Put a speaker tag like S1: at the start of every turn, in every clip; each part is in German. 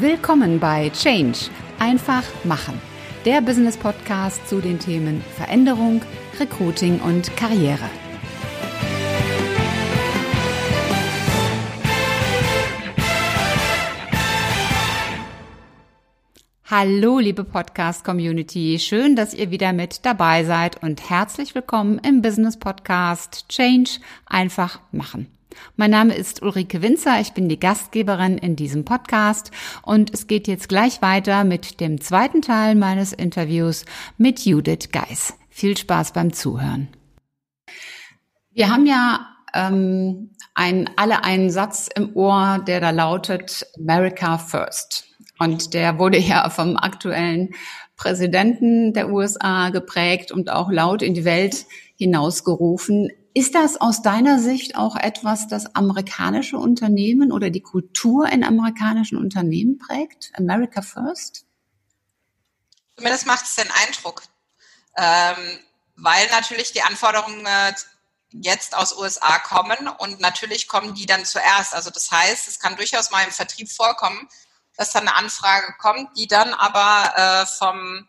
S1: Willkommen bei Change. Einfach machen. Der Business Podcast zu den Themen Veränderung, Recruiting und Karriere. Hallo, liebe Podcast-Community. Schön, dass ihr wieder mit dabei seid und herzlich willkommen im Business Podcast Change einfach machen. Mein Name ist Ulrike Winzer, ich bin die Gastgeberin in diesem Podcast und es geht jetzt gleich weiter mit dem zweiten Teil meines Interviews mit Judith Geis. Viel Spaß beim Zuhören. Wir haben ja ähm, ein, alle einen Satz im Ohr, der da lautet America First. Und der wurde ja vom aktuellen Präsidenten der USA geprägt und auch laut in die Welt hinausgerufen. Ist das aus deiner Sicht auch etwas, das amerikanische Unternehmen oder die Kultur in amerikanischen Unternehmen prägt? America First?
S2: Zumindest macht es den Eindruck, ähm, weil natürlich die Anforderungen äh, jetzt aus USA kommen und natürlich kommen die dann zuerst. Also das heißt, es kann durchaus mal im Vertrieb vorkommen, dass dann eine Anfrage kommt, die dann aber äh, vom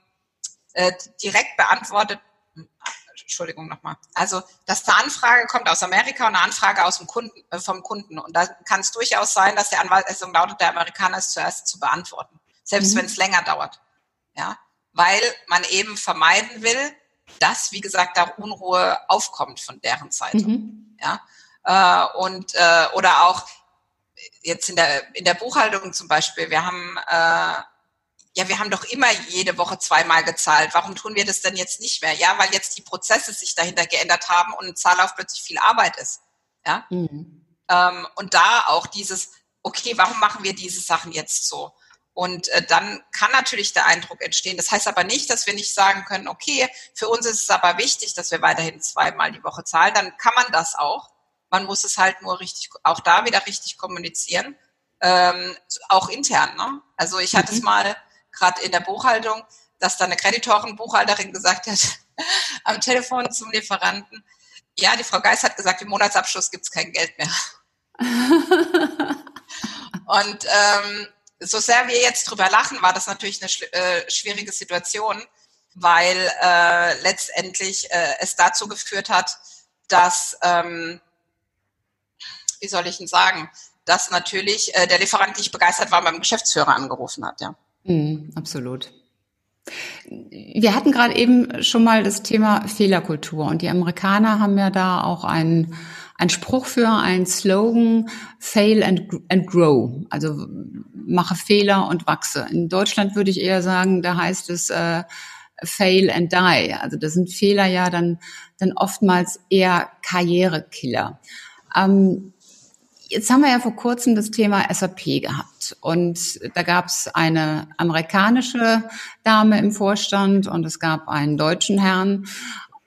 S2: äh, direkt beantwortet Entschuldigung nochmal. Also, dass eine Anfrage kommt aus Amerika und eine Anfrage aus dem Kunden, äh, vom Kunden. Und da kann es durchaus sein, dass der Anweisung lautet, der Amerikaner ist zuerst zu beantworten. Selbst mhm. wenn es länger dauert. Ja. Weil man eben vermeiden will, dass, wie gesagt, da Unruhe aufkommt von deren Seite. Mhm. Ja. Äh, und, äh, oder auch jetzt in der, in der Buchhaltung zum Beispiel. Wir haben, äh, ja, wir haben doch immer jede Woche zweimal gezahlt. Warum tun wir das denn jetzt nicht mehr? Ja, weil jetzt die Prozesse sich dahinter geändert haben und ein Zahllauf plötzlich viel Arbeit ist. Ja. Mhm. Ähm, und da auch dieses, okay, warum machen wir diese Sachen jetzt so? Und äh, dann kann natürlich der Eindruck entstehen. Das heißt aber nicht, dass wir nicht sagen können, okay, für uns ist es aber wichtig, dass wir weiterhin zweimal die Woche zahlen. Dann kann man das auch. Man muss es halt nur richtig, auch da wieder richtig kommunizieren. Ähm, auch intern. Ne? Also ich hatte mhm. es mal gerade in der Buchhaltung, dass da eine Kreditorenbuchhalterin gesagt hat, am Telefon zum Lieferanten, ja, die Frau Geis hat gesagt, im Monatsabschluss gibt's kein Geld mehr. Und ähm, so sehr wir jetzt drüber lachen, war das natürlich eine äh, schwierige Situation, weil äh, letztendlich äh, es dazu geführt hat, dass, ähm, wie soll ich denn sagen, dass natürlich äh, der Lieferant nicht begeistert war, beim Geschäftsführer angerufen hat, ja.
S1: Mhm, absolut. Wir hatten gerade eben schon mal das Thema Fehlerkultur und die Amerikaner haben ja da auch einen, einen Spruch für, einen Slogan, Fail and, and Grow, also mache Fehler und wachse. In Deutschland würde ich eher sagen, da heißt es äh, Fail and Die. Also das sind Fehler ja dann, dann oftmals eher Karrierekiller. Ähm, Jetzt haben wir ja vor kurzem das Thema SAP gehabt und da gab es eine amerikanische Dame im Vorstand und es gab einen deutschen Herrn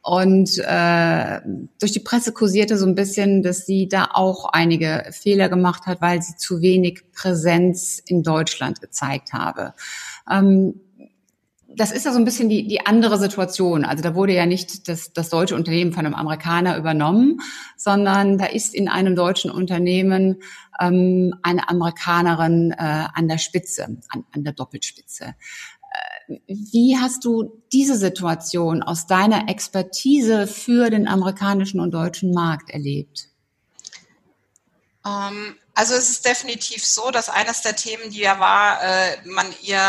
S1: und äh, durch die Presse kursierte so ein bisschen, dass sie da auch einige Fehler gemacht hat, weil sie zu wenig Präsenz in Deutschland gezeigt habe. Ähm, das ist ja so ein bisschen die, die andere Situation. Also da wurde ja nicht das, das deutsche Unternehmen von einem Amerikaner übernommen, sondern da ist in einem deutschen Unternehmen ähm, eine Amerikanerin äh, an der Spitze, an, an der Doppelspitze. Äh, wie hast du diese Situation aus deiner Expertise für den amerikanischen und deutschen Markt erlebt?
S2: Ähm, also es ist definitiv so, dass eines der Themen, die ja war, äh, man ihr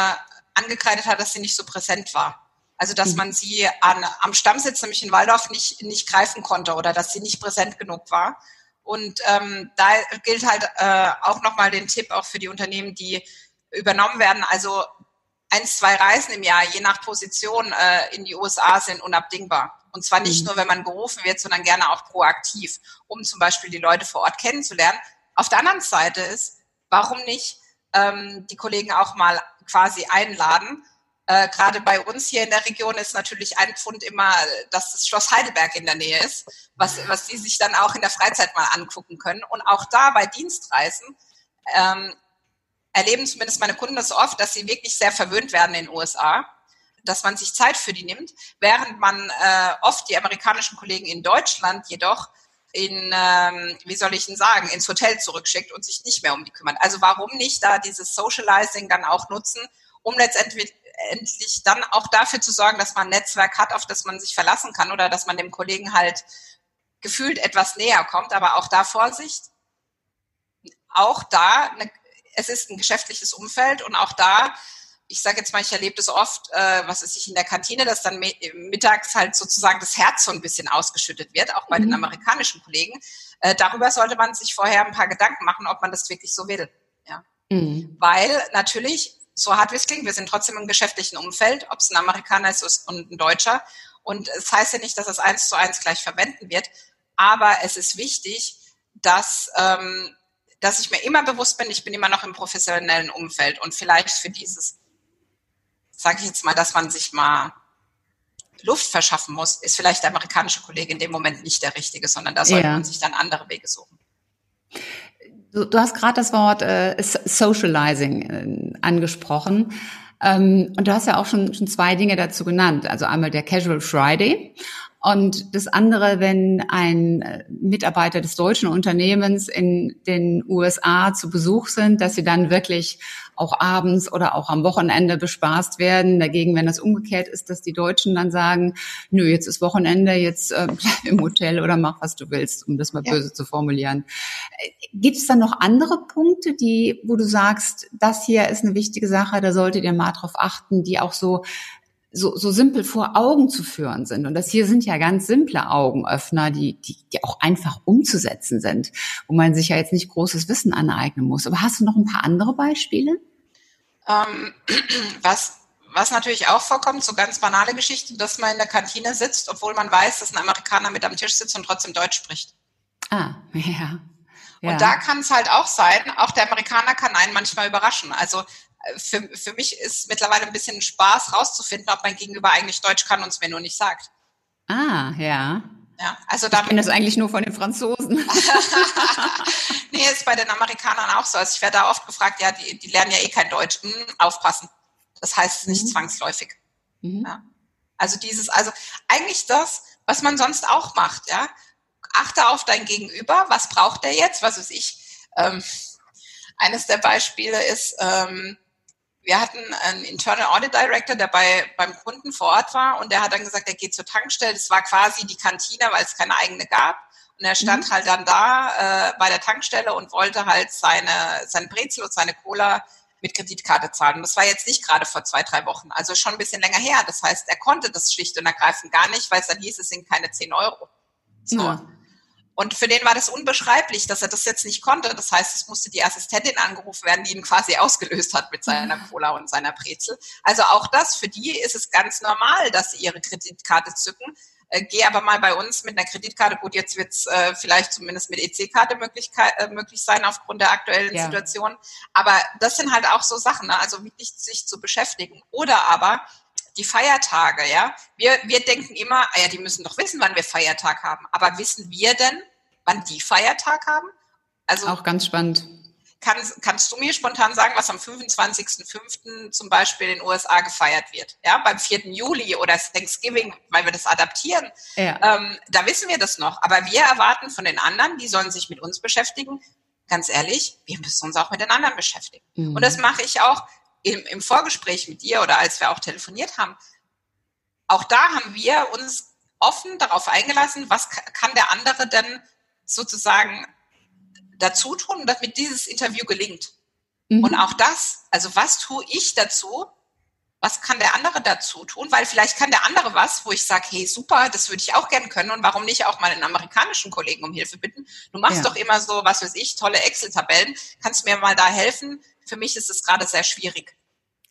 S2: angekreidet hat, dass sie nicht so präsent war. Also dass mhm. man sie an, am Stammsitz, nämlich in Waldorf, nicht, nicht greifen konnte oder dass sie nicht präsent genug war. Und ähm, da gilt halt äh, auch nochmal den Tipp auch für die Unternehmen, die übernommen werden. Also eins, zwei Reisen im Jahr, je nach Position äh, in die USA sind unabdingbar. Und zwar nicht mhm. nur, wenn man gerufen wird, sondern gerne auch proaktiv, um zum Beispiel die Leute vor Ort kennenzulernen. Auf der anderen Seite ist, warum nicht ähm, die Kollegen auch mal quasi einladen. Äh, Gerade bei uns hier in der Region ist natürlich ein Pfund immer, dass das Schloss Heidelberg in der Nähe ist, was, was die sich dann auch in der Freizeit mal angucken können. Und auch da bei Dienstreisen ähm, erleben zumindest meine Kunden das oft, dass sie wirklich sehr verwöhnt werden in den USA, dass man sich Zeit für die nimmt, während man äh, oft die amerikanischen Kollegen in Deutschland jedoch in, ähm, wie soll ich denn sagen, ins Hotel zurückschickt und sich nicht mehr um die kümmert. Also warum nicht da dieses Socializing dann auch nutzen, um letztendlich endlich dann auch dafür zu sorgen, dass man ein Netzwerk hat, auf das man sich verlassen kann oder dass man dem Kollegen halt gefühlt etwas näher kommt. Aber auch da Vorsicht. Auch da, eine, es ist ein geschäftliches Umfeld und auch da ich sage jetzt mal, ich erlebe das oft, äh, was ist ich in der Kantine, dass dann mittags halt sozusagen das Herz so ein bisschen ausgeschüttet wird, auch bei mhm. den amerikanischen Kollegen. Äh, darüber sollte man sich vorher ein paar Gedanken machen, ob man das wirklich so will. Ja. Mhm. Weil natürlich, so hart wie es klingt, wir sind trotzdem im geschäftlichen Umfeld, ob es ein Amerikaner ist und ein Deutscher. Und es heißt ja nicht, dass es eins zu eins gleich verwenden wird, aber es ist wichtig, dass ähm, dass ich mir immer bewusst bin, ich bin immer noch im professionellen Umfeld und vielleicht für dieses sage ich jetzt mal, dass man sich mal Luft verschaffen muss, ist vielleicht der amerikanische Kollege in dem Moment nicht der richtige, sondern da sollte ja. man sich dann andere Wege suchen.
S1: Du, du hast gerade das Wort äh, Socializing äh, angesprochen. Ähm, und du hast ja auch schon, schon zwei Dinge dazu genannt. Also einmal der Casual Friday und das andere, wenn ein äh, Mitarbeiter des deutschen Unternehmens in den USA zu Besuch sind, dass sie dann wirklich auch abends oder auch am Wochenende bespaßt werden. Dagegen, wenn das umgekehrt ist, dass die Deutschen dann sagen, nö, jetzt ist Wochenende, jetzt äh, bleib im Hotel oder mach, was du willst, um das mal ja. böse zu formulieren. Äh, Gibt es dann noch andere Punkte, die, wo du sagst, das hier ist eine wichtige Sache, da solltet ihr mal drauf achten, die auch so so, so simpel vor Augen zu führen sind. Und das hier sind ja ganz simple Augenöffner, die, die, die auch einfach umzusetzen sind, wo man sich ja jetzt nicht großes Wissen aneignen muss. Aber hast du noch ein paar andere Beispiele?
S2: Ähm, was, was natürlich auch vorkommt, so ganz banale Geschichte, dass man in der Kantine sitzt, obwohl man weiß, dass ein Amerikaner mit am Tisch sitzt und trotzdem Deutsch spricht.
S1: Ah, ja.
S2: Ja. Und da kann es halt auch sein, auch der Amerikaner kann einen manchmal überraschen. Also für, für mich ist mittlerweile ein bisschen Spaß rauszufinden, ob mein Gegenüber eigentlich Deutsch kann und es mir nur nicht sagt.
S1: Ah, ja.
S2: Ja, also damit,
S1: ich kenne das eigentlich nur von den Franzosen.
S2: nee, ist bei den Amerikanern auch so. Also ich werde da oft gefragt, ja, die, die lernen ja eh kein Deutsch. Hm, aufpassen. Das heißt nicht mhm. zwangsläufig. Mhm. Ja. Also dieses, also eigentlich das, was man sonst auch macht, ja. Achte auf dein Gegenüber. Was braucht der jetzt? Was weiß ich? Ähm, eines der Beispiele ist, ähm, wir hatten einen Internal Audit Director, der bei, beim Kunden vor Ort war und der hat dann gesagt, er geht zur Tankstelle. Das war quasi die Kantine, weil es keine eigene gab. Und er stand mhm. halt dann da äh, bei der Tankstelle und wollte halt seine, seine Brezel und seine Cola mit Kreditkarte zahlen. Und das war jetzt nicht gerade vor zwei, drei Wochen, also schon ein bisschen länger her. Das heißt, er konnte das schlicht und ergreifend gar nicht, weil es dann hieß, es sind keine zehn Euro. So. Ja. Und für den war das unbeschreiblich, dass er das jetzt nicht konnte. Das heißt, es musste die Assistentin angerufen werden, die ihn quasi ausgelöst hat mit seiner mhm. Cola und seiner Brezel. Also auch das, für die ist es ganz normal, dass sie ihre Kreditkarte zücken. Äh, geh aber mal bei uns mit einer Kreditkarte. Gut, jetzt wird es äh, vielleicht zumindest mit EC-Karte möglich, äh, möglich sein aufgrund der aktuellen ja. Situation. Aber das sind halt auch so Sachen, ne? also wirklich sich zu beschäftigen. Oder aber die Feiertage, ja. Wir, wir denken immer, ah ja, die müssen doch wissen, wann wir Feiertag haben. Aber wissen wir denn, wann die Feiertag haben?
S1: Also auch ganz spannend.
S2: Kannst, kannst du mir spontan sagen, was am 25.05. zum Beispiel in den USA gefeiert wird? Ja, beim 4. Juli oder Thanksgiving, weil wir das adaptieren. Ja. Ähm, da wissen wir das noch. Aber wir erwarten von den anderen, die sollen sich mit uns beschäftigen. Ganz ehrlich, wir müssen uns auch mit den anderen beschäftigen. Mhm. Und das mache ich auch im, im Vorgespräch mit dir oder als wir auch telefoniert haben. Auch da haben wir uns offen darauf eingelassen, was kann der andere denn sozusagen dazu tun, damit dieses Interview gelingt. Mhm. Und auch das, also was tue ich dazu? Was kann der andere dazu tun? Weil vielleicht kann der andere was, wo ich sage, hey, super, das würde ich auch gern können und warum nicht auch mal einen amerikanischen Kollegen um Hilfe bitten? Du machst ja. doch immer so, was weiß ich, tolle Excel-Tabellen. Kannst du mir mal da helfen? Für mich ist es gerade sehr schwierig.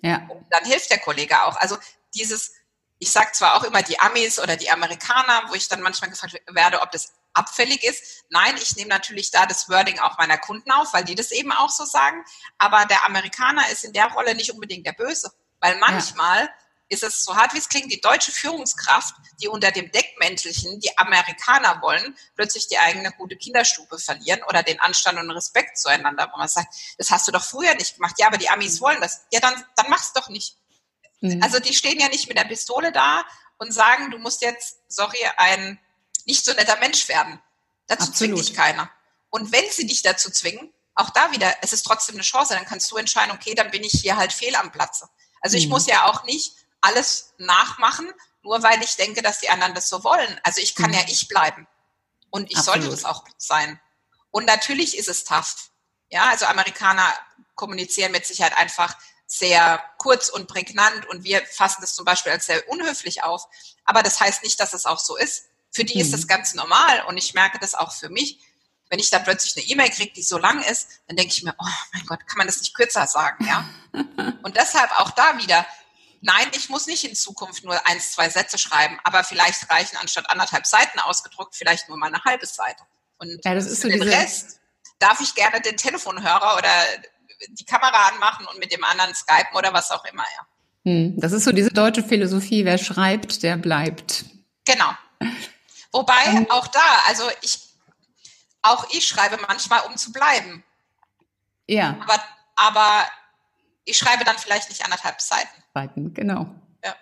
S2: Ja. Und dann hilft der Kollege auch. Also dieses, ich sage zwar auch immer die Amis oder die Amerikaner, wo ich dann manchmal gefragt werde, ob das abfällig ist. Nein, ich nehme natürlich da das Wording auch meiner Kunden auf, weil die das eben auch so sagen. Aber der Amerikaner ist in der Rolle nicht unbedingt der Böse, weil manchmal ja. ist es so hart wie es klingt, die deutsche Führungskraft, die unter dem Deckmäntelchen die Amerikaner wollen, plötzlich die eigene gute Kinderstube verlieren oder den Anstand und Respekt zueinander, wo man sagt, das hast du doch früher nicht gemacht. Ja, aber die Amis mhm. wollen das. Ja, dann, dann mach's doch nicht. Mhm. Also die stehen ja nicht mit der Pistole da und sagen, du musst jetzt, sorry, ein nicht so netter Mensch werden. Dazu Absolut. zwingt dich keiner. Und wenn sie dich dazu zwingen, auch da wieder, es ist trotzdem eine Chance, dann kannst du entscheiden, okay, dann bin ich hier halt fehl am Platze. Also ich mhm. muss ja auch nicht alles nachmachen, nur weil ich denke, dass die anderen das so wollen. Also ich kann mhm. ja ich bleiben. Und ich Absolut. sollte das auch sein. Und natürlich ist es tough. Ja, also Amerikaner kommunizieren mit Sicherheit einfach sehr kurz und prägnant und wir fassen das zum Beispiel als sehr unhöflich auf. Aber das heißt nicht, dass es auch so ist. Für die mhm. ist das ganz normal und ich merke das auch für mich. Wenn ich da plötzlich eine E-Mail kriege, die so lang ist, dann denke ich mir, oh mein Gott, kann man das nicht kürzer sagen, ja? und deshalb auch da wieder, nein, ich muss nicht in Zukunft nur eins, zwei Sätze schreiben, aber vielleicht reichen anstatt anderthalb Seiten ausgedruckt vielleicht nur mal eine halbe Seite. Und ja, das ist so den Rest darf ich gerne den Telefonhörer oder die Kamera anmachen und mit dem anderen skypen oder was auch immer, ja.
S1: Hm, das ist so diese deutsche Philosophie, wer schreibt, der bleibt.
S2: Genau. Wobei ähm, auch da, also ich, auch ich schreibe manchmal, um zu bleiben.
S1: Ja.
S2: Aber, aber ich schreibe dann vielleicht nicht anderthalb Seiten.
S1: Seiten, genau. Ja.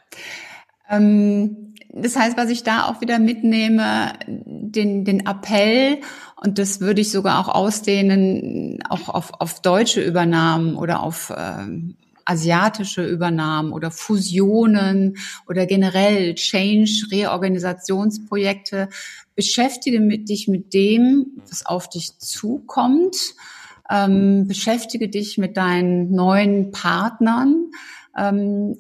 S1: Ähm, das heißt, was ich da auch wieder mitnehme, den, den Appell, und das würde ich sogar auch ausdehnen, auch auf, auf deutsche Übernahmen oder auf ähm, asiatische Übernahmen oder Fusionen oder generell Change, Reorganisationsprojekte. Beschäftige dich mit dem, was auf dich zukommt. Ähm, beschäftige dich mit deinen neuen Partnern ähm,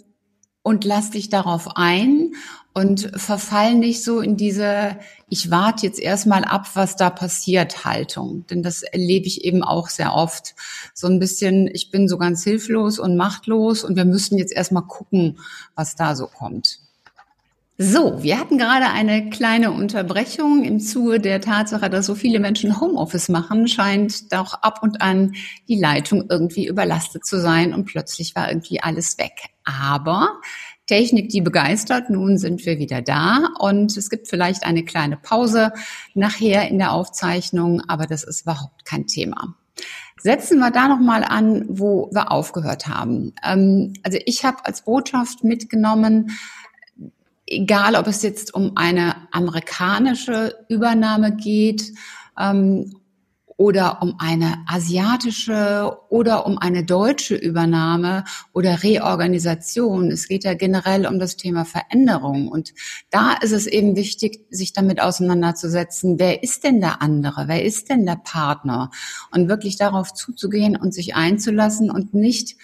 S1: und lass dich darauf ein und verfall nicht so in diese ich warte jetzt erstmal ab, was da passiert Haltung, denn das erlebe ich eben auch sehr oft. So ein bisschen, ich bin so ganz hilflos und machtlos und wir müssen jetzt erstmal gucken, was da so kommt. So, wir hatten gerade eine kleine Unterbrechung im Zuge der Tatsache, dass so viele Menschen Homeoffice machen, scheint doch ab und an die Leitung irgendwie überlastet zu sein und plötzlich war irgendwie alles weg. Aber Technik, die begeistert. Nun sind wir wieder da und es gibt vielleicht eine kleine Pause nachher in der Aufzeichnung, aber das ist überhaupt kein Thema. Setzen wir da nochmal an, wo wir aufgehört haben. Ähm, also ich habe als Botschaft mitgenommen, egal ob es jetzt um eine amerikanische Übernahme geht ähm, oder um eine asiatische oder um eine deutsche Übernahme oder Reorganisation. Es geht ja generell um das Thema Veränderung. Und da ist es eben wichtig, sich damit auseinanderzusetzen, wer ist denn der andere? Wer ist denn der Partner? Und wirklich darauf zuzugehen und sich einzulassen und nicht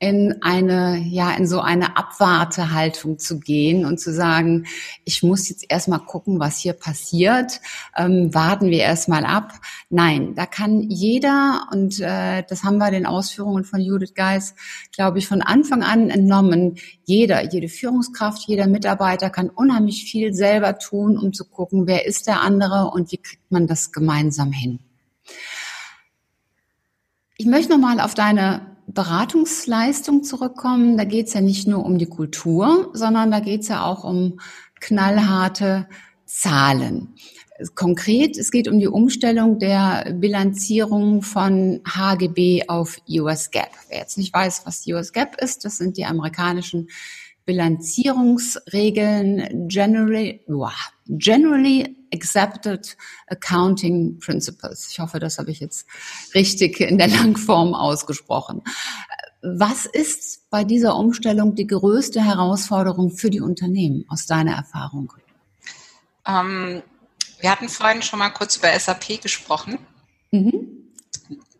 S1: in eine, ja, in so eine Abwartehaltung zu gehen und zu sagen, ich muss jetzt erstmal gucken, was hier passiert, ähm, warten wir erstmal ab. Nein, da kann jeder, und äh, das haben wir den Ausführungen von Judith Geis, glaube ich, von Anfang an entnommen, jeder, jede Führungskraft, jeder Mitarbeiter kann unheimlich viel selber tun, um zu gucken, wer ist der andere und wie kriegt man das gemeinsam hin. Ich möchte nochmal auf deine Beratungsleistung zurückkommen, da geht es ja nicht nur um die Kultur, sondern da geht es ja auch um knallharte Zahlen. Konkret, es geht um die Umstellung der Bilanzierung von HGB auf US GAAP. Wer jetzt nicht weiß, was US GAAP ist, das sind die amerikanischen Bilanzierungsregeln, generally, generally accepted accounting principles. Ich hoffe, das habe ich jetzt richtig in der Langform ausgesprochen. Was ist bei dieser Umstellung die größte Herausforderung für die Unternehmen aus deiner Erfahrung?
S2: Ähm, wir hatten vorhin schon mal kurz über SAP gesprochen. Mhm.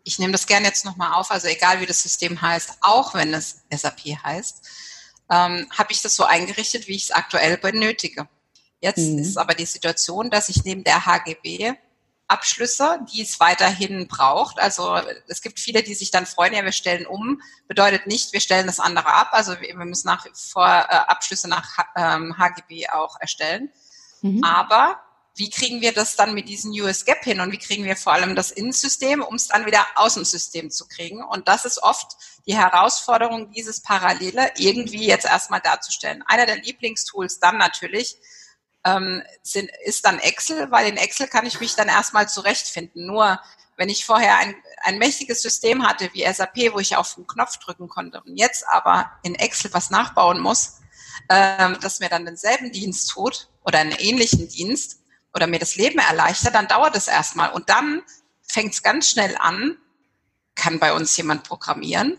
S2: Ich nehme das gerne jetzt nochmal auf, also egal wie das System heißt, auch wenn es SAP heißt, ähm, habe ich das so eingerichtet, wie ich es aktuell benötige. Jetzt mhm. ist aber die Situation, dass ich neben der HGB Abschlüsse, die es weiterhin braucht. Also es gibt viele, die sich dann freuen, ja, wir stellen um. Bedeutet nicht, wir stellen das andere ab. Also wir müssen nach vor äh, Abschlüsse nach ähm, HGB auch erstellen. Mhm. Aber wie kriegen wir das dann mit diesem US Gap hin und wie kriegen wir vor allem das Innensystem, um es dann wieder aus dem System zu kriegen? Und das ist oft die Herausforderung, dieses Parallele irgendwie jetzt erstmal darzustellen. Einer der Lieblingstools dann natürlich ähm, sind, ist dann Excel, weil in Excel kann ich mich dann erstmal zurechtfinden. Nur wenn ich vorher ein, ein mächtiges System hatte wie SAP, wo ich auf den Knopf drücken konnte und jetzt aber in Excel was nachbauen muss, ähm, das mir dann denselben Dienst tut oder einen ähnlichen Dienst, oder mir das Leben erleichtert, dann dauert es erstmal. Und dann fängt es ganz schnell an, kann bei uns jemand programmieren.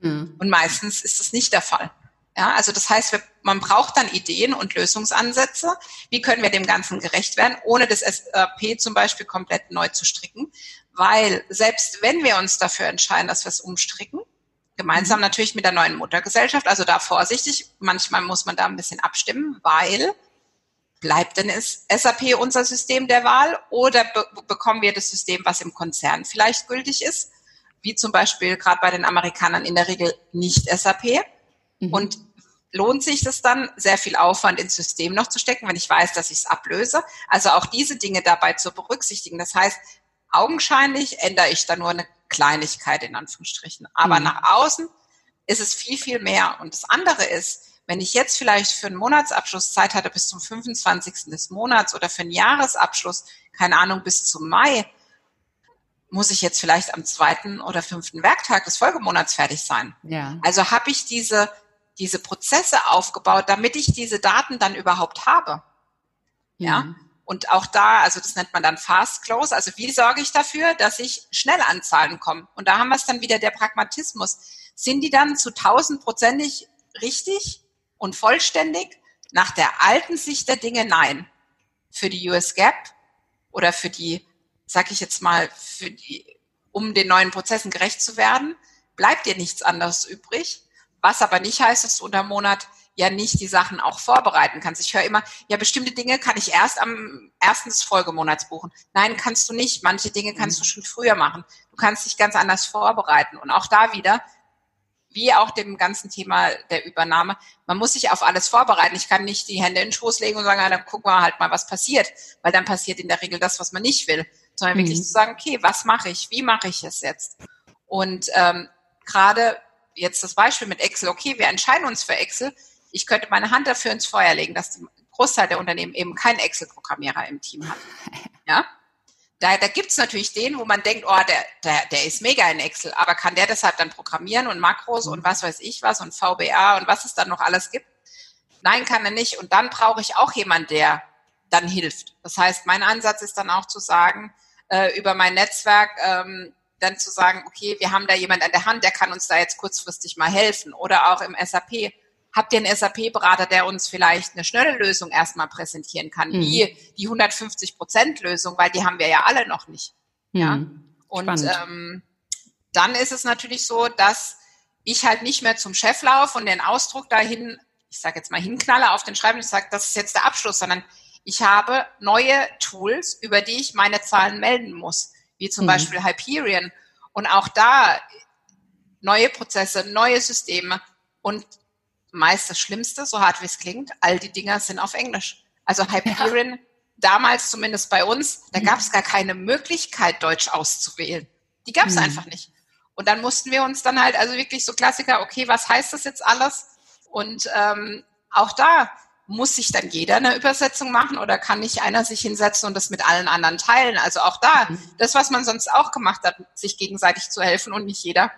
S2: Mhm. Und meistens ist das nicht der Fall. Ja, also das heißt, wir, man braucht dann Ideen und Lösungsansätze. Wie können wir dem Ganzen gerecht werden, ohne das SAP zum Beispiel komplett neu zu stricken? Weil selbst wenn wir uns dafür entscheiden, dass wir es umstricken, gemeinsam mhm. natürlich mit der neuen Muttergesellschaft, also da vorsichtig, manchmal muss man da ein bisschen abstimmen, weil bleibt denn SAP unser System der Wahl oder be bekommen wir das System, was im Konzern vielleicht gültig ist, wie zum Beispiel gerade bei den Amerikanern in der Regel nicht SAP? Mhm. Und lohnt sich das dann, sehr viel Aufwand ins System noch zu stecken, wenn ich weiß, dass ich es ablöse? Also auch diese Dinge dabei zu berücksichtigen. Das heißt, augenscheinlich ändere ich da nur eine Kleinigkeit in Anführungsstrichen. Aber mhm. nach außen ist es viel, viel mehr. Und das andere ist, wenn ich jetzt vielleicht für einen Monatsabschluss Zeit hatte bis zum 25. des Monats oder für einen Jahresabschluss, keine Ahnung, bis zum Mai, muss ich jetzt vielleicht am zweiten oder fünften Werktag des Folgemonats fertig sein. Ja. Also habe ich diese, diese Prozesse aufgebaut, damit ich diese Daten dann überhaupt habe. Ja. ja. Und auch da, also das nennt man dann Fast Close. Also wie sorge ich dafür, dass ich schnell an Zahlen komme? Und da haben wir es dann wieder der Pragmatismus. Sind die dann zu tausendprozentig richtig? und vollständig? Nach der alten Sicht der Dinge nein. Für die US Gap oder für die, sag ich jetzt mal, für die, um den neuen Prozessen gerecht zu werden, bleibt dir nichts anderes übrig. Was aber nicht heißt, dass du unter Monat ja nicht die Sachen auch vorbereiten kannst. Ich höre immer, ja, bestimmte Dinge kann ich erst am ersten des Folgemonats buchen. Nein, kannst du nicht. Manche Dinge kannst du mhm. schon früher machen. Du kannst dich ganz anders vorbereiten. Und auch da wieder, wie auch dem ganzen Thema der Übernahme. Man muss sich auf alles vorbereiten. Ich kann nicht die Hände in den Schoß legen und sagen, na, dann gucken wir halt mal, was passiert. Weil dann passiert in der Regel das, was man nicht will. Sondern mhm. wirklich zu sagen, okay, was mache ich? Wie mache ich es jetzt? Und ähm, gerade jetzt das Beispiel mit Excel, okay, wir entscheiden uns für Excel. Ich könnte meine Hand dafür ins Feuer legen, dass der Großteil der Unternehmen eben keinen Excel-Programmierer im Team hat. Ja? Da, da gibt es natürlich den, wo man denkt, oh, der, der, der ist mega in Excel, aber kann der deshalb dann programmieren und Makros und was weiß ich was und VBA und was es dann noch alles gibt? Nein, kann er nicht. Und dann brauche ich auch jemand, der dann hilft. Das heißt, mein Ansatz ist dann auch zu sagen, äh, über mein Netzwerk, ähm, dann zu sagen, okay, wir haben da jemand an der Hand, der kann uns da jetzt kurzfristig mal helfen. Oder auch im SAP, habt ihr einen SAP-Berater, der uns vielleicht eine schnelle Lösung erstmal präsentieren kann, mhm. wie die 150-Prozent-Lösung, weil die haben wir ja alle noch nicht. Mhm. Ja. Und ähm, dann ist es natürlich so, dass ich halt nicht mehr zum Chef laufe und den Ausdruck dahin, ich sage jetzt mal hinknalle auf den Schreiben und sage, das ist jetzt der Abschluss, sondern ich habe neue Tools, über die ich meine Zahlen melden muss, wie zum mhm. Beispiel Hyperion. Und auch da neue Prozesse, neue Systeme. Und meist das Schlimmste, so hart wie es klingt, all die Dinger sind auf Englisch. Also Hyperion, ja. damals zumindest bei uns, da mhm. gab es gar keine Möglichkeit, Deutsch auszuwählen. Die gab es mhm. einfach nicht. Und dann mussten wir uns dann halt, also wirklich so Klassiker, okay, was heißt das jetzt alles? Und ähm, auch da muss sich dann jeder eine Übersetzung machen oder kann nicht einer sich hinsetzen und das mit allen anderen teilen? Also auch da, mhm. das, was man sonst auch gemacht hat, sich gegenseitig zu helfen und nicht jeder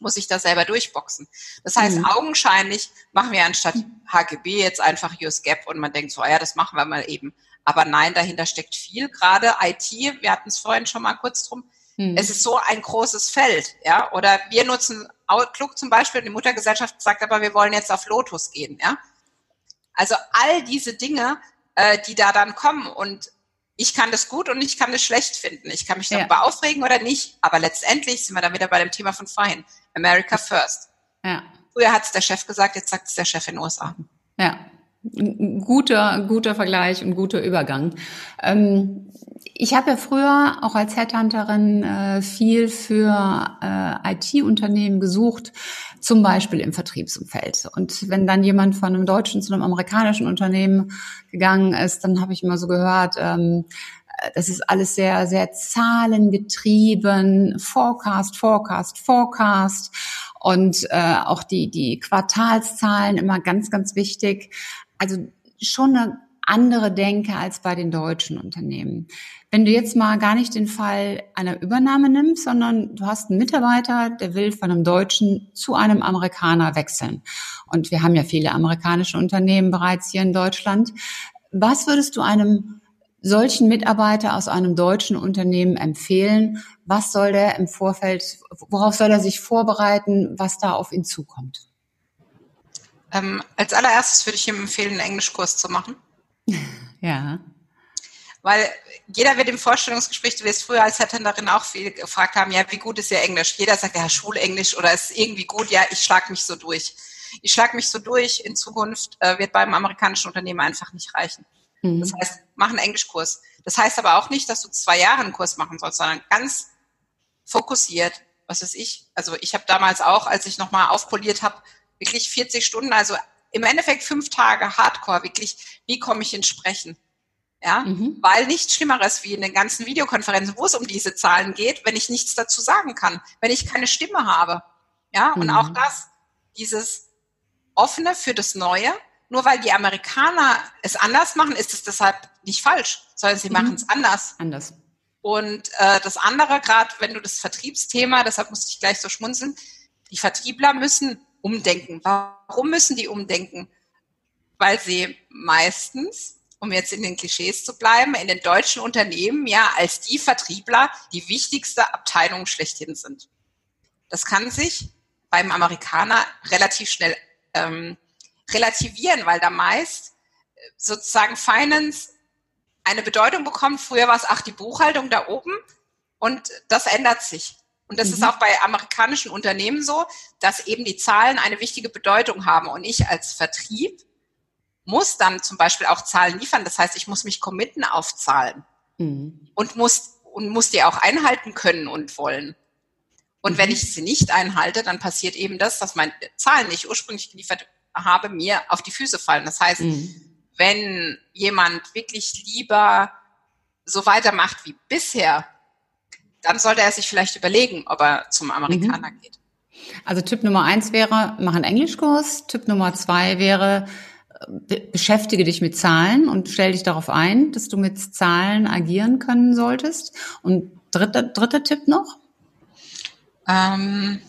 S2: muss ich da selber durchboxen. Das heißt, mhm. augenscheinlich machen wir anstatt HGB jetzt einfach US Gap und man denkt so, ah ja, das machen wir mal eben. Aber nein, dahinter steckt viel, gerade IT, wir hatten es vorhin schon mal kurz drum, mhm. es ist so ein großes Feld, ja, oder wir nutzen Outlook zum Beispiel, die Muttergesellschaft sagt aber, wir wollen jetzt auf Lotus gehen, ja. Also all diese Dinge, äh, die da dann kommen und ich kann das gut und ich kann das schlecht finden. Ich kann mich darüber ja. aufregen oder nicht. Aber letztendlich sind wir dann wieder bei dem Thema von vorhin. America first. Ja. Früher hat es der Chef gesagt, jetzt sagt es der Chef in den USA.
S1: Ja. Guter, guter Vergleich und guter Übergang. Ähm, ich habe ja früher auch als Headhunterin äh, viel für äh, IT-Unternehmen gesucht, zum Beispiel im Vertriebsumfeld. Und wenn dann jemand von einem deutschen zu einem amerikanischen Unternehmen gegangen ist, dann habe ich immer so gehört, ähm, das ist alles sehr, sehr zahlengetrieben, Forecast, Forecast, Forecast und äh, auch die, die Quartalszahlen immer ganz, ganz wichtig. Also schon eine andere Denke als bei den deutschen Unternehmen. Wenn du jetzt mal gar nicht den Fall einer Übernahme nimmst, sondern du hast einen Mitarbeiter, der will von einem Deutschen zu einem Amerikaner wechseln. Und wir haben ja viele amerikanische Unternehmen bereits hier in Deutschland. Was würdest du einem solchen Mitarbeiter aus einem deutschen Unternehmen empfehlen? Was soll der im Vorfeld, worauf soll er sich vorbereiten, was da auf ihn zukommt?
S2: Ähm, als allererstes würde ich ihm empfehlen, einen Englischkurs zu machen.
S1: Ja.
S2: Weil jeder wird im Vorstellungsgespräch, du wirst früher als Headhunterin auch viel gefragt haben, ja, wie gut ist Ihr Englisch? Jeder sagt, ja, Schulenglisch oder ist irgendwie gut, ja, ich schlage mich so durch. Ich schlage mich so durch, in Zukunft äh, wird beim amerikanischen Unternehmen einfach nicht reichen. Mhm. Das heißt, mach einen Englischkurs. Das heißt aber auch nicht, dass du zwei Jahre einen Kurs machen sollst, sondern ganz fokussiert, was weiß ich. Also ich habe damals auch, als ich nochmal aufpoliert habe, wirklich 40 Stunden, also im Endeffekt fünf Tage Hardcore, wirklich, wie komme ich ins Sprechen? Ja, mhm. weil nichts Schlimmeres wie in den ganzen Videokonferenzen, wo es um diese Zahlen geht, wenn ich nichts dazu sagen kann, wenn ich keine Stimme habe. Ja, und mhm. auch das, dieses offene für das Neue. Nur weil die Amerikaner es anders machen, ist es deshalb nicht falsch, sondern sie mhm. machen es anders.
S1: Anders.
S2: Und äh, das andere, gerade wenn du das Vertriebsthema, deshalb musste ich gleich so schmunzeln, die Vertriebler müssen umdenken. Warum müssen die umdenken? Weil sie meistens, um jetzt in den Klischees zu bleiben, in den deutschen Unternehmen ja als die Vertriebler die wichtigste Abteilung schlechthin sind. Das kann sich beim Amerikaner relativ schnell ähm, relativieren, weil da meist äh, sozusagen Finance eine Bedeutung bekommt. Früher war es, ach, die Buchhaltung da oben und das ändert sich. Und das mhm. ist auch bei amerikanischen Unternehmen so, dass eben die Zahlen eine wichtige Bedeutung haben. Und ich als Vertrieb muss dann zum Beispiel auch Zahlen liefern. Das heißt, ich muss mich committen auf Zahlen mhm. und muss, und muss die auch einhalten können und wollen. Und mhm. wenn ich sie nicht einhalte, dann passiert eben das, dass meine Zahlen, die ich ursprünglich geliefert habe, mir auf die Füße fallen. Das heißt, mhm. wenn jemand wirklich lieber so weitermacht wie bisher, dann sollte er sich vielleicht überlegen, ob er zum Amerikaner mhm. geht.
S1: Also Tipp Nummer eins wäre, mach einen Englischkurs. Tipp Nummer zwei wäre, be beschäftige dich mit Zahlen und stell dich darauf ein, dass du mit Zahlen agieren können solltest. Und dritter, dritter Tipp noch?
S2: Ähm,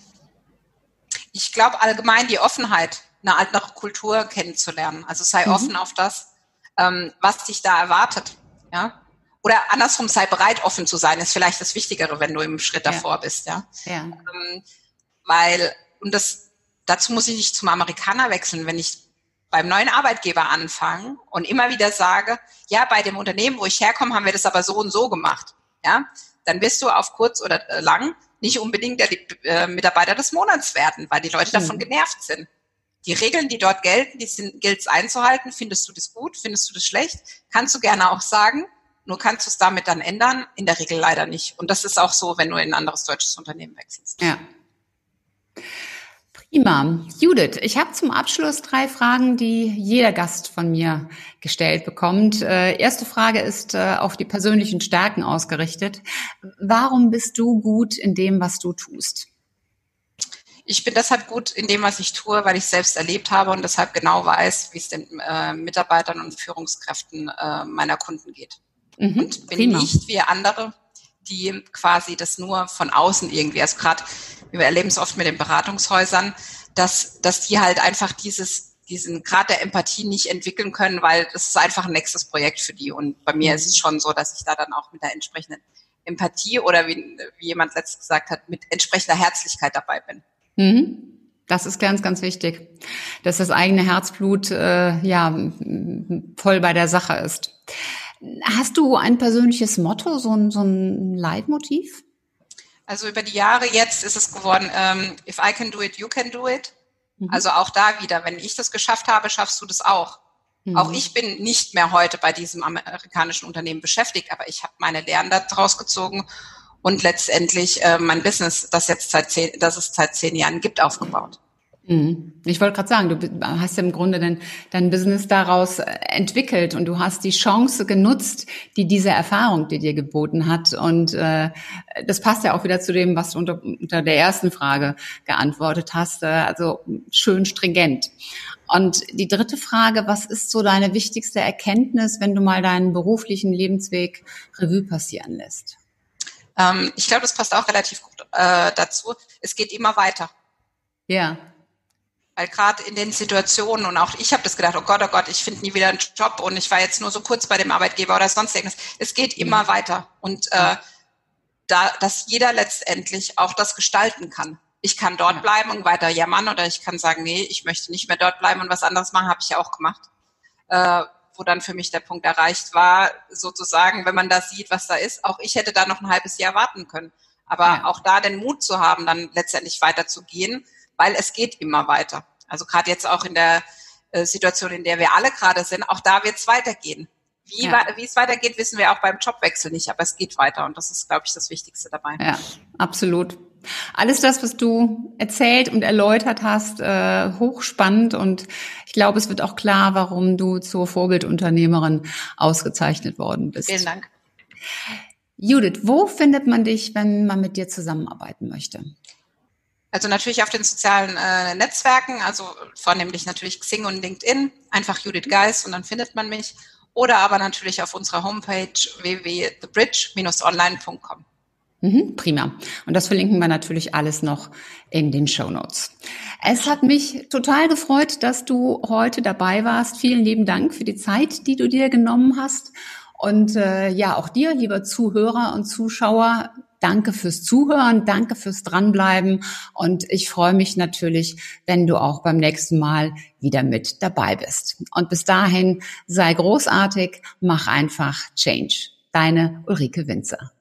S2: ich glaube allgemein die Offenheit, eine andere Kultur kennenzulernen. Also sei mhm. offen auf das, ähm, was dich da erwartet. Ja, oder andersrum, sei bereit, offen zu sein, ist vielleicht das Wichtigere, wenn du im Schritt davor ja. bist, ja. ja. Ähm, weil, und das, dazu muss ich nicht zum Amerikaner wechseln, wenn ich beim neuen Arbeitgeber anfange und immer wieder sage, ja, bei dem Unternehmen, wo ich herkomme, haben wir das aber so und so gemacht, ja, dann wirst du auf kurz oder äh, lang nicht unbedingt der äh, Mitarbeiter des Monats werden, weil die Leute davon mhm. genervt sind. Die Regeln, die dort gelten, die gilt es einzuhalten. Findest du das gut? Findest du das schlecht? Kannst du gerne auch sagen. Nur kannst du es damit dann ändern? In der Regel leider nicht. Und das ist auch so, wenn du in ein anderes deutsches Unternehmen wechselst.
S1: Ja. Prima. Judith, ich habe zum Abschluss drei Fragen, die jeder Gast von mir gestellt bekommt. Äh, erste Frage ist äh, auf die persönlichen Stärken ausgerichtet. Warum bist du gut in dem, was du tust?
S2: Ich bin deshalb gut in dem, was ich tue, weil ich selbst erlebt habe und deshalb genau weiß, wie es den äh, Mitarbeitern und Führungskräften äh, meiner Kunden geht. Mhm, und bin prima. nicht wie andere, die quasi das nur von außen irgendwie, also gerade, wir erleben es oft mit den Beratungshäusern, dass, dass die halt einfach dieses, diesen Grad der Empathie nicht entwickeln können, weil das ist einfach ein nächstes Projekt für die. Und bei mir mhm. ist es schon so, dass ich da dann auch mit der entsprechenden Empathie oder wie, wie jemand letztes gesagt hat, mit entsprechender Herzlichkeit dabei bin.
S1: Mhm. Das ist ganz, ganz wichtig, dass das eigene Herzblut äh, ja voll bei der Sache ist. Hast du ein persönliches Motto, so ein, so ein Leitmotiv?
S2: Also über die Jahre jetzt ist es geworden, ähm, if I can do it, you can do it. Mhm. Also auch da wieder, wenn ich das geschafft habe, schaffst du das auch. Mhm. Auch ich bin nicht mehr heute bei diesem amerikanischen Unternehmen beschäftigt, aber ich habe meine Lehren daraus gezogen und letztendlich äh, mein Business, das jetzt seit zehn, das es seit zehn Jahren gibt, aufgebaut.
S1: Mhm. Ich wollte gerade sagen, du hast ja im Grunde dein, dein Business daraus äh, entwickelt und du hast die Chance genutzt, die diese Erfahrung, die dir geboten hat. Und äh, das passt ja auch wieder zu dem, was du unter, unter der ersten Frage geantwortet hast. Äh, also schön stringent. Und die dritte Frage, was ist so deine wichtigste Erkenntnis, wenn du mal deinen beruflichen Lebensweg Revue passieren lässt?
S2: Ähm, ich glaube, das passt auch relativ gut äh, dazu. Es geht immer weiter.
S1: Ja.
S2: Weil gerade in den Situationen und auch ich habe das gedacht, oh Gott, oh Gott, ich finde nie wieder einen Job und ich war jetzt nur so kurz bei dem Arbeitgeber oder sonst irgendwas. Es geht immer mhm. weiter und äh, da, dass jeder letztendlich auch das gestalten kann. Ich kann dort bleiben und weiter jammern oder ich kann sagen, nee, ich möchte nicht mehr dort bleiben und was anderes machen, habe ich ja auch gemacht. Äh, wo dann für mich der Punkt erreicht war, sozusagen, wenn man da sieht, was da ist. Auch ich hätte da noch ein halbes Jahr warten können. Aber ja. auch da den Mut zu haben, dann letztendlich weiterzugehen, weil es geht immer weiter. Also gerade jetzt auch in der äh, Situation, in der wir alle gerade sind, auch da wird es weitergehen. Wie, ja. wie es weitergeht, wissen wir auch beim Jobwechsel nicht, aber es geht weiter und das ist, glaube ich, das Wichtigste dabei.
S1: Ja, absolut. Alles das, was du erzählt und erläutert hast, äh, hochspannend und ich glaube, es wird auch klar, warum du zur Vorbildunternehmerin ausgezeichnet worden bist.
S2: Vielen Dank.
S1: Judith, wo findet man dich, wenn man mit dir zusammenarbeiten möchte?
S2: Also natürlich auf den sozialen äh, Netzwerken, also vornehmlich natürlich Xing und LinkedIn, einfach Judith Geis und dann findet man mich. Oder aber natürlich auf unserer Homepage www.thebridge-online.com.
S1: Mhm, prima. Und das verlinken wir natürlich alles noch in den Show Notes. Es hat mich total gefreut, dass du heute dabei warst. Vielen lieben Dank für die Zeit, die du dir genommen hast. Und äh, ja, auch dir, lieber Zuhörer und Zuschauer, danke fürs Zuhören, danke fürs Dranbleiben. Und ich freue mich natürlich, wenn du auch beim nächsten Mal wieder mit dabei bist. Und bis dahin sei großartig, mach einfach Change. Deine Ulrike Winzer.